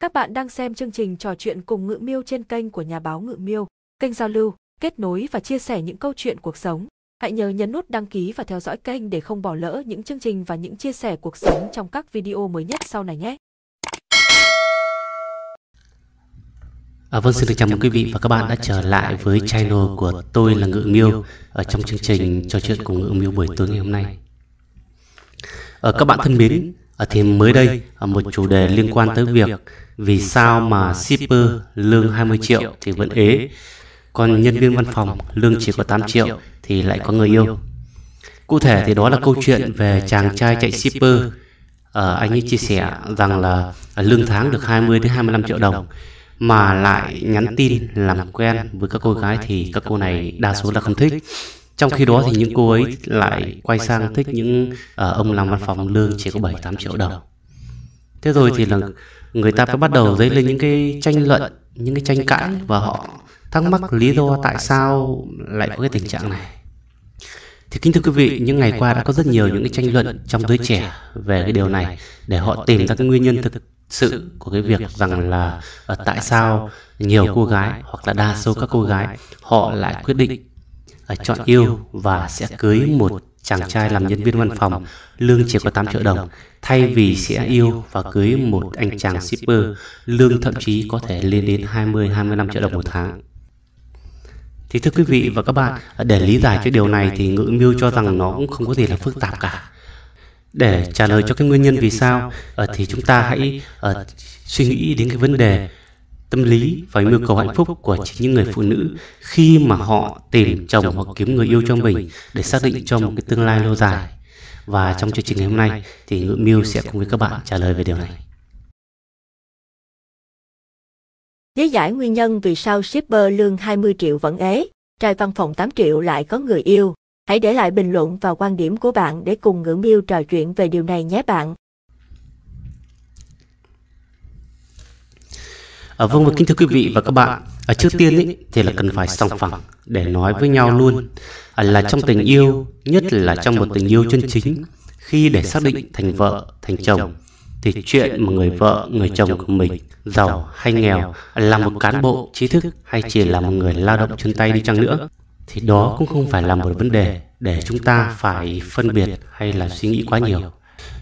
Các bạn đang xem chương trình trò chuyện cùng Ngự Miêu trên kênh của nhà báo Ngự Miêu, kênh giao lưu, kết nối và chia sẻ những câu chuyện cuộc sống. Hãy nhớ nhấn nút đăng ký và theo dõi kênh để không bỏ lỡ những chương trình và những chia sẻ cuộc sống trong các video mới nhất sau này nhé. À, vâng, xin được chào mừng quý vị và các bạn đã trở lại với channel của tôi là Ngự Miêu ở trong chương trình trò chuyện cùng Ngự Miêu buổi tối ngày hôm nay. À, các bạn thân mến, ở thì mới đây ở một chủ đề liên quan tới việc vì sao mà shipper lương 20 triệu thì vẫn ế, còn nhân viên văn phòng lương chỉ có 8 triệu thì lại có người yêu. Cụ thể thì đó là câu chuyện về chàng trai chạy shipper. Ờ, anh ấy chia sẻ rằng là lương tháng được 20 đến 25 triệu đồng mà lại nhắn tin làm quen với các cô gái thì các cô này đa số là không thích. Trong khi đó thì những cô ấy lại quay sang thích những uh, ông làm văn phòng lương chỉ có 7-8 triệu đồng. Thế rồi thì là người ta phải bắt đầu dấy lên những cái tranh luận, những cái tranh cãi và họ thắc mắc lý do tại sao lại có cái tình trạng này. Thì kính thưa quý vị, những ngày qua đã có rất nhiều những cái tranh luận trong giới trẻ về cái điều này để họ tìm ra cái nguyên nhân thực sự của cái việc rằng là uh, tại sao nhiều cô gái hoặc là đa số các cô gái họ lại quyết định chọn yêu và sẽ cưới một chàng trai làm nhân viên văn phòng. lương chỉ có 8 triệu đồng. thay vì sẽ yêu và cưới một anh chàng shipper lương thậm chí có thể lên đến 20-25 triệu đồng một tháng. Thì thưa quý vị và các bạn, để lý giải cho điều này thì ngữ miêu cho rằng nó cũng không có gì là phức tạp cả. Để trả lời cho cái nguyên nhân vì sao ờ, thì chúng ta hãy uh, suy nghĩ đến cái vấn đề tâm lý và mưu cầu hạnh phúc của chính những người phụ nữ khi mà họ tìm chồng hoặc kiếm người yêu cho mình để xác định cho một cái tương lai lâu dài. Và trong chương trình ngày hôm nay thì Ngự Miêu sẽ cùng với các bạn trả lời về điều này. Lý giải nguyên nhân vì sao shipper lương 20 triệu vẫn ế, trai văn phòng 8 triệu lại có người yêu. Hãy để lại bình luận và quan điểm của bạn để cùng Ngưỡng Miêu trò chuyện về điều này nhé bạn. À, vâng và kính thưa quý vị và các bạn, à, trước tiên ý, thì là cần phải song phẳng để nói với nhau luôn à, là trong tình yêu, nhất là trong một tình yêu chân chính, khi để xác định thành vợ, thành chồng, thì chuyện mà người vợ, người chồng của mình giàu hay nghèo, là một cán bộ trí thức hay chỉ là một người lao động chân tay đi chăng nữa, thì đó cũng không phải là một vấn đề để chúng ta phải phân biệt hay là suy nghĩ quá nhiều.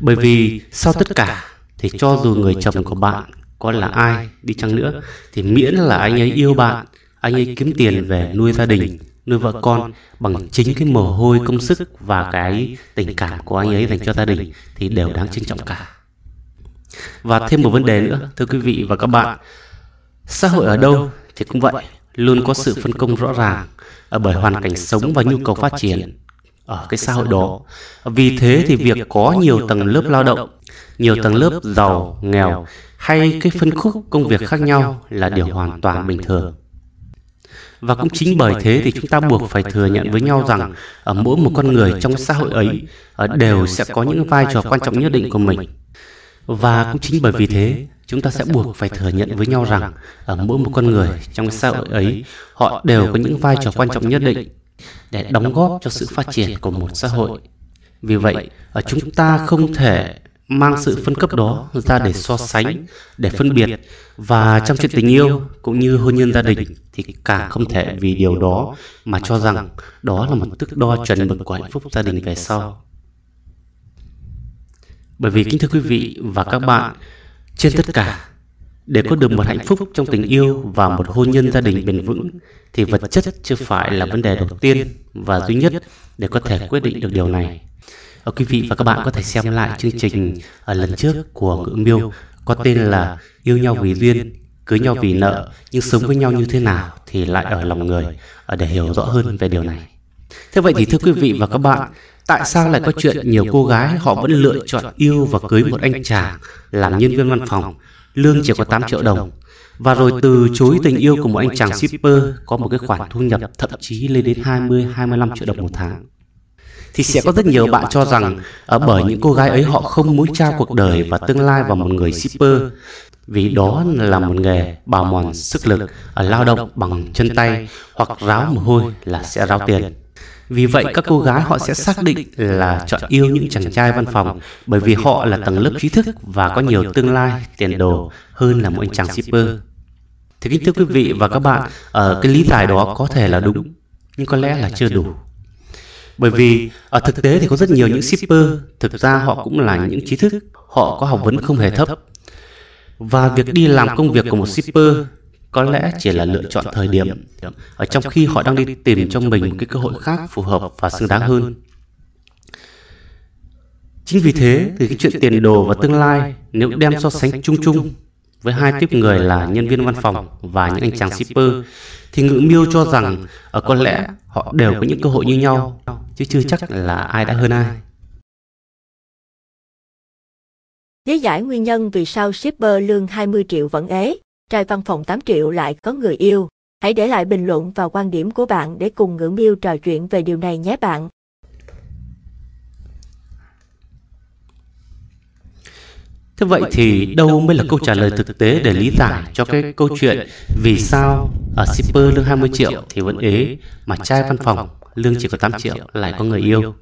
Bởi vì sau tất cả thì cho dù người chồng của bạn có là ai đi chăng nữa thì miễn là anh ấy yêu bạn, anh ấy kiếm tiền về nuôi gia đình, nuôi vợ con bằng chính cái mồ hôi công sức và cái tình cảm của anh ấy dành cho gia đình thì đều đáng trân trọng cả. Và thêm một vấn đề nữa, thưa quý vị và các bạn, xã hội ở đâu thì cũng vậy, luôn có sự phân công rõ ràng ở bởi hoàn cảnh sống và nhu cầu phát triển ở cái xã hội đó. Vì thế thì việc có nhiều tầng lớp lao động, nhiều tầng lớp giàu, nghèo hay cái phân khúc công việc khác nhau là điều hoàn toàn bình thường. Và cũng chính bởi thế thì chúng ta buộc phải thừa nhận với nhau rằng ở mỗi một con người trong xã hội ấy đều sẽ có những vai trò quan trọng nhất định của mình. Và cũng chính bởi vì thế, chúng ta sẽ buộc phải thừa nhận với nhau rằng ở mỗi một con người trong xã hội ấy, họ đều có những vai trò quan trọng nhất định để đóng góp cho sự phát triển của một xã hội. Vì vậy, ở chúng ta không thể mang sự phân cấp đó ra để so sánh, để phân biệt và trong chuyện tình yêu cũng như hôn nhân gia đình thì càng không thể vì điều đó mà cho rằng đó là một thước đo chuẩn mực của hạnh phúc gia đình về sau. Bởi vì kính thưa quý vị và các bạn, trên tất cả, để có được một hạnh phúc trong tình yêu và một hôn nhân gia đình bền vững thì vật chất chưa phải là vấn đề đầu tiên và duy nhất để có thể quyết định được điều này. Ở quý vị và các bạn có thể xem lại chương trình ở lần trước của Ngữ Miêu có tên là Yêu nhau vì duyên, cưới nhau vì nợ, nhưng sống với nhau như thế nào thì lại ở lòng người để hiểu rõ hơn về điều này. Thế vậy thì thưa quý vị và các bạn, tại sao lại có chuyện nhiều cô gái họ vẫn lựa chọn yêu và cưới một anh chàng làm nhân viên văn phòng, lương chỉ có 8 triệu đồng, và rồi từ chối tình yêu của một anh chàng shipper có một cái khoản thu nhập thậm chí lên đến 20-25 triệu đồng một tháng. Thì sẽ có rất nhiều bạn cho rằng ở bởi những cô gái ấy họ không muốn trao cuộc đời và tương lai vào một người shipper. Vì đó là một nghề bào mòn sức lực ở lao động bằng chân tay hoặc ráo mồ hôi là sẽ ráo tiền Vì vậy các cô gái họ sẽ xác định là chọn yêu những chàng trai văn phòng bởi vì họ là tầng lớp trí thức và có nhiều tương lai, tiền đồ hơn là một anh chàng shipper. Thì kính thưa quý vị và các bạn, ở cái lý giải đó có thể là đúng, nhưng có lẽ là chưa đủ. Bởi vì ở thực tế thì có rất nhiều những shipper, thực ra họ cũng là những trí thức, họ có học vấn không hề thấp. Và việc đi làm công việc của một shipper có lẽ chỉ là lựa chọn thời điểm, ở trong khi họ đang đi tìm cho mình một cái cơ hội khác phù hợp và xứng đáng hơn. Chính vì thế, thì cái chuyện tiền đồ và tương lai nếu đem so sánh chung chung với hai tiếp người là nhân viên văn phòng và những anh chàng shipper, thì ngữ miêu cho rằng ở có lẽ họ đều có những cơ hội như nhau, chứ chưa chắc là ai đã hơn ai. Lý giải nguyên nhân vì sao shipper lương 20 triệu vẫn ế, trai văn phòng 8 triệu lại có người yêu. Hãy để lại bình luận và quan điểm của bạn để cùng ngưỡng miêu trò chuyện về điều này nhé bạn. Thế vậy thì đâu mới là câu trả lời thực tế để lý giải cho cái câu chuyện vì sao ở shipper lương 20 triệu thì vẫn ế mà trai văn phòng lương chỉ có 8 triệu lại có người yêu?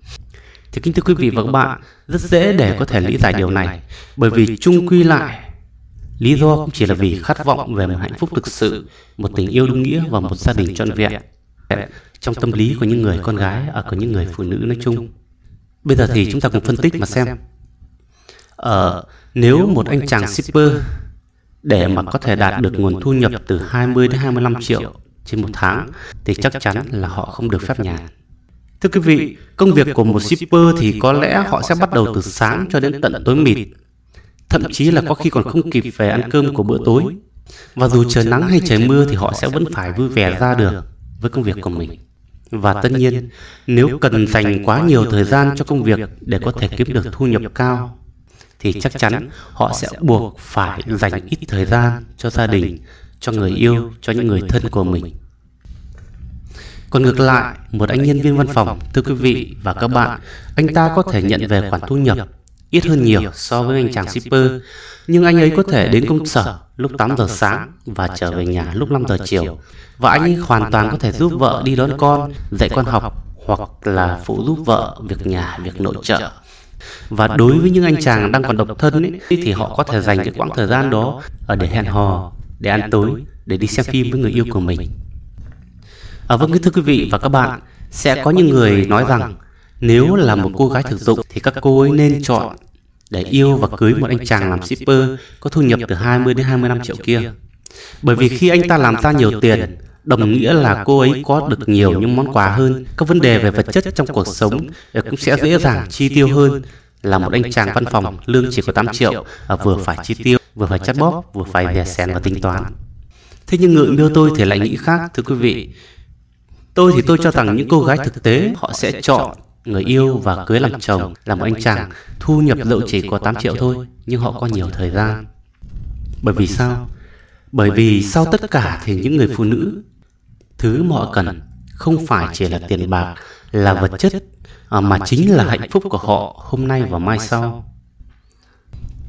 Thì kính thưa quý vị và các bạn, rất dễ để có thể lý giải điều này bởi vì chung quy lại Lý do cũng chỉ là vì khát vọng về một hạnh phúc thực sự, một tình yêu đúng nghĩa và một gia đình trọn vẹn trong tâm lý của những người con gái ở của những người phụ nữ nói chung. Bây giờ thì chúng ta cùng phân tích mà xem. Ờ, nếu một anh chàng shipper để mà có thể đạt được nguồn thu nhập từ 20 đến 25 triệu trên một tháng thì chắc chắn là họ không được phép nhàn. Thưa quý vị, công việc của một shipper thì có lẽ họ sẽ bắt đầu từ sáng cho đến tận tối mịt thậm chí là có khi còn không kịp về ăn cơm của bữa tối. Và dù trời nắng hay trời mưa thì họ sẽ vẫn phải vui vẻ ra được với công việc của mình. Và tất nhiên, nếu cần dành quá nhiều thời gian cho công việc để có thể kiếm được thu nhập cao, thì chắc chắn họ sẽ buộc phải dành ít thời gian cho gia đình, cho người yêu, cho những người thân của mình. Còn ngược lại, một anh nhân viên văn phòng, thưa quý vị và các bạn, anh ta có thể nhận về khoản thu nhập ít hơn nhiều so với anh chàng shipper, nhưng anh ấy có thể đến công sở lúc 8 giờ sáng và trở về nhà lúc 5 giờ chiều. Và anh ấy hoàn toàn có thể giúp vợ đi đón con, dạy con học hoặc là phụ giúp vợ việc nhà, việc nội trợ. Và đối với những anh chàng đang còn độc thân ấy, thì họ có thể dành cái quãng thời gian đó ở để hẹn hò, để ăn tối, để đi xem phim với người yêu của mình. À, vâng, thưa quý vị và các bạn, sẽ có những người nói rằng nếu là một cô gái thực dụng thì các cô ấy nên chọn để yêu và cưới một anh chàng làm shipper có thu nhập từ 20 đến 25 triệu kia. Bởi vì khi anh ta làm ra nhiều tiền, đồng nghĩa là cô ấy có được nhiều những món quà hơn, các vấn đề về vật chất trong cuộc sống cũng sẽ dễ dàng chi tiêu hơn là một anh chàng văn phòng lương chỉ có 8 triệu, à, vừa phải chi tiêu, vừa phải chắt bóp, vừa phải đè xén và tính toán. Thế nhưng ngự miêu tôi thì lại nghĩ khác, thưa quý vị. Tôi thì tôi cho rằng những cô gái thực tế họ sẽ chọn người yêu và cưới làm chồng là một anh chàng. thu nhập dẫu chỉ có 8 triệu thôi nhưng họ có nhiều thời gian. bởi vì sao? Bởi vì sau tất cả thì những người phụ nữ thứ mà họ cần không phải chỉ là tiền bạc là vật chất à, mà chính là hạnh phúc của họ hôm nay và mai sau.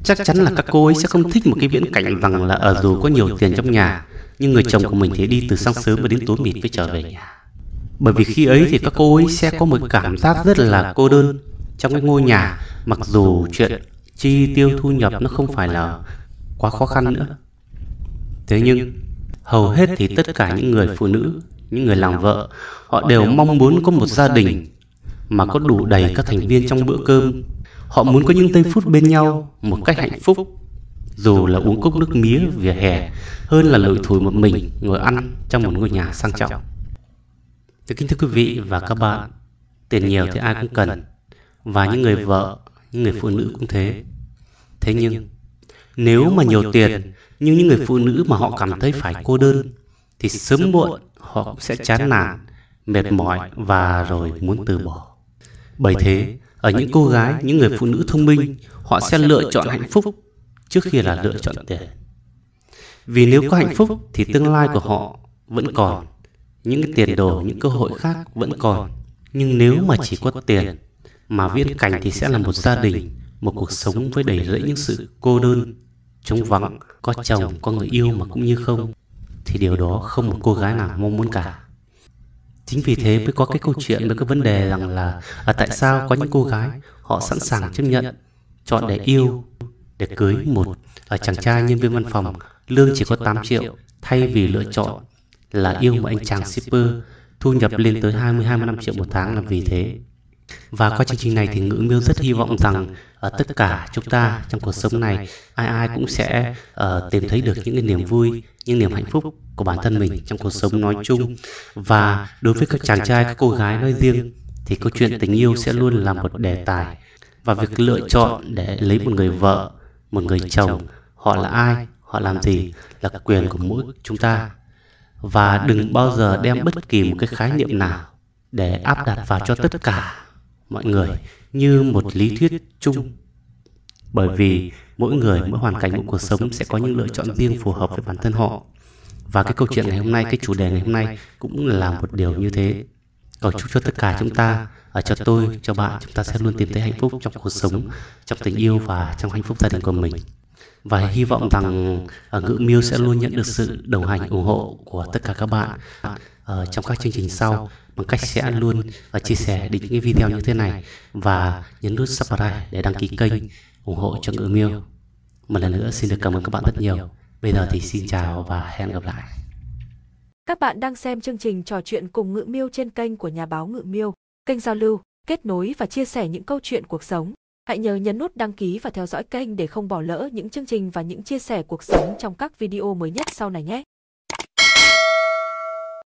chắc chắn là các cô ấy sẽ không thích một cái viễn cảnh rằng là ở dù có nhiều tiền trong nhà nhưng người chồng của mình thì đi từ sáng sớm và đến tối mịt. mới trở về nhà bởi vì khi ấy thì các cô ấy sẽ có một cảm giác rất là cô đơn trong cái ngôi nhà mặc dù chuyện chi tiêu thu nhập nó không phải là quá khó khăn nữa. Thế nhưng hầu hết thì tất cả những người phụ nữ, những người làm vợ, họ đều mong muốn có một gia đình mà có đủ đầy các thành viên trong bữa cơm. Họ muốn có những giây phút bên nhau một cách hạnh phúc, dù là uống cốc nước mía vỉa hè hơn là lội thủi một mình ngồi ăn trong một ngôi nhà sang trọng. Thưa kính thưa quý vị và các bạn, tiền nhiều thì ai cũng cần, và những người vợ, những người phụ nữ cũng thế. Thế nhưng, nếu mà nhiều tiền, nhưng những người phụ nữ mà họ cảm thấy phải cô đơn, thì sớm muộn họ cũng sẽ chán nản, mệt mỏi và rồi muốn từ bỏ. Bởi thế, ở những cô gái, những người phụ nữ thông minh, họ sẽ lựa chọn hạnh phúc trước khi là lựa chọn tiền. Vì nếu có hạnh phúc thì tương lai của họ vẫn còn những cái tiền đồ, những cơ hội khác vẫn còn. Nhưng nếu mà chỉ có tiền, mà viễn cảnh thì sẽ là một gia đình, một cuộc sống với đầy rẫy những sự cô đơn, trống vắng, có chồng, có người yêu mà cũng như không, thì điều đó không một cô gái nào mong muốn cả. Chính vì thế mới có cái câu chuyện với cái vấn đề rằng là à, tại sao có những cô gái họ sẵn sàng chấp nhận chọn để yêu để cưới một ở chàng trai nhân viên văn phòng lương chỉ có 8 triệu thay vì lựa chọn là yêu một anh chàng shipper thu nhập lên tới 20-25 triệu một tháng là vì thế. Và qua chương trình này thì Ngữ Miêu rất hy vọng rằng ở tất cả chúng ta trong cuộc sống này ai ai cũng sẽ uh, tìm thấy được những cái niềm vui, những niềm hạnh phúc của bản thân mình trong cuộc sống nói chung. Và đối với các chàng trai, các cô gái nói riêng thì câu chuyện tình yêu sẽ luôn là một đề tài và việc lựa chọn để lấy một người vợ, một người chồng, họ là ai, họ làm gì là quyền của mỗi chúng ta và đừng bao giờ đem bất kỳ một cái khái niệm nào để áp đặt vào cho tất cả. mọi người như một lý thuyết chung. bởi vì mỗi người mỗi hoàn cảnh mỗi cuộc sống sẽ có những lựa chọn riêng phù hợp với bản thân họ. và cái câu chuyện ngày hôm nay cái chủ đề ngày hôm nay cũng là một điều như thế. Cầu chúc cho tất cả chúng ta ở cho tôi cho bạn chúng ta sẽ luôn tìm thấy hạnh phúc trong cuộc sống trong tình yêu và trong hạnh phúc gia đình của mình và hy vọng rằng ngữ miêu sẽ luôn nhận được sự đồng hành ủng hộ của tất cả các bạn. uh, trong các chương trình sau bằng cách sẽ luôn uh, chia sẻ những cái video như thế này và nhấn nút subscribe để đăng ký kênh ủng hộ cho ngữ miêu. Một lần nữa xin được cảm ơn các bạn rất nhiều. bây giờ thì xin chào và hẹn gặp lại. các bạn đang xem chương trình trò chuyện cùng ngữ miêu trên kênh của nhà báo ngữ miêu. kênh giao lưu kết nối và chia sẻ những câu chuyện cuộc sống Hãy nhớ nhấn nút đăng ký và theo dõi kênh để không bỏ lỡ những chương trình và những chia sẻ cuộc sống trong các video mới nhất sau này nhé.